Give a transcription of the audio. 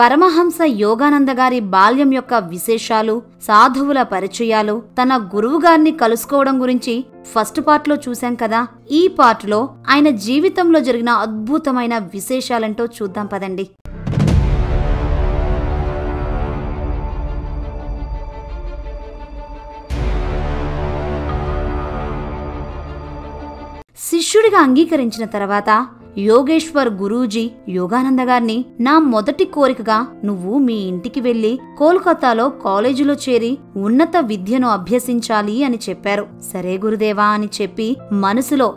పరమహంస యోగానంద గారి బాల్యం యొక్క విశేషాలు సాధువుల పరిచయాలు తన గురువుగారిని కలుసుకోవడం గురించి ఫస్ట్ పార్ట్లో చూశాం కదా. ఈ పార్ట్లో ఆయన జీవితంలో జరిగిన అద్భుతమైన విశేషాలంటో చూద్దాం పదండి. శిష్యుడిగా అంగీకరించిన తర్వాత యోగేశ్వర్ గురూజీ యోగానంద గారిని నా మొదటి కోరికగా నువ్వు మీ ఇంటికి వెళ్ళి కోల్కతాలో కాలేజీలో చేరి ఉన్నత విద్యను అభ్యసించాలి అని చెప్పారు. సరే గురుదేవా అని చెప్పి మనసులో